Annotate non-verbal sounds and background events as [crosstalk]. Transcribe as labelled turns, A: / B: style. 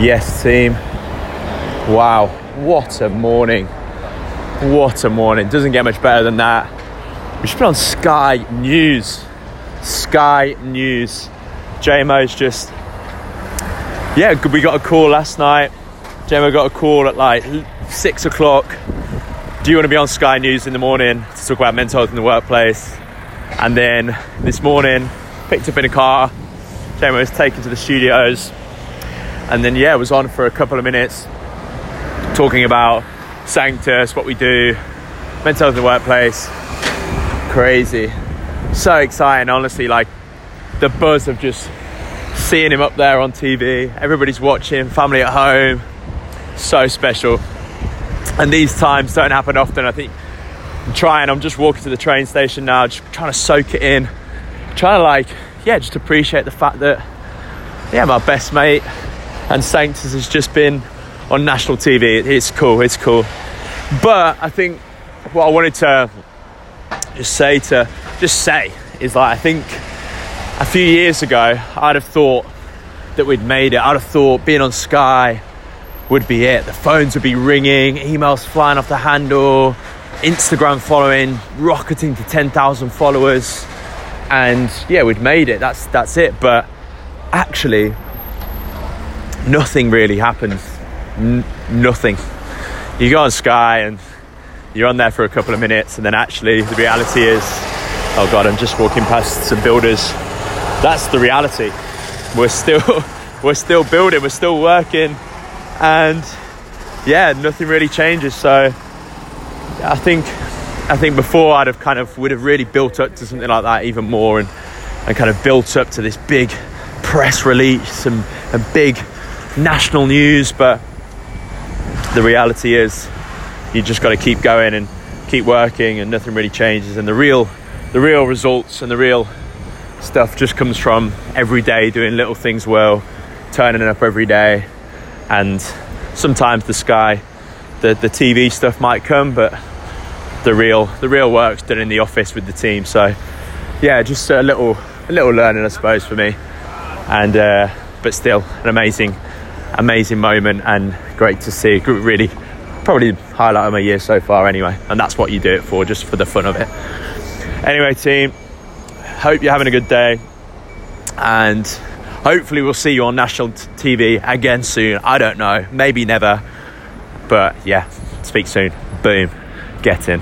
A: Yes, team. Wow, what a morning. What a morning. Doesn't get much better than that. We should put on Sky News. Sky News. JMO's just. Yeah, we got a call last night. JMO got a call at like six o'clock. Do you want to be on Sky News in the morning to talk about mental health in the workplace? And then this morning, picked up in a car. JMO was taken to the studios. And then, yeah, was on for a couple of minutes talking about Sanctus, what we do, mental health in the workplace. Crazy. So exciting, honestly. Like the buzz of just seeing him up there on TV, everybody's watching, family at home. So special. And these times don't happen often. I think I'm trying, I'm just walking to the train station now, just trying to soak it in, trying to like, yeah, just appreciate the fact that, yeah, my best mate and Sanctus has just been on national TV. It's cool, it's cool. But I think what I wanted to just say to just say is like I think a few years ago I'd have thought that we'd made it. I'd have thought being on Sky would be it. The phones would be ringing, emails flying off the handle, Instagram following rocketing to 10,000 followers, and yeah, we'd made it. That's that's it. But actually, nothing really happens. N- nothing. You go on Sky and you're on there for a couple of minutes, and then actually the reality is, oh god, I'm just walking past some builders. That's the reality. We're still [laughs] we're still building, we're still working, and yeah, nothing really changes. So I think I think before I'd have kind of would have really built up to something like that even more, and and kind of built up to this big press release and, and big national news, but the reality is you just got to keep going and keep working and nothing really changes. And the real the real results and the real stuff just comes from every day doing little things well turning up every day. And sometimes the sky the, the tv stuff might come but the real the real work's done in the office with the team. So yeah just a little a little learning i suppose for me. And uh, but still an amazing amazing moment and great to see. Really, probably highlight of my year so far anyway. And that's what you do it for, just for the fun of it. Anyway, team, hope you're having a good day. And hopefully, we'll see you on national TV again soon. I don't know, maybe never. But yeah, speak soon. Boom. Get in.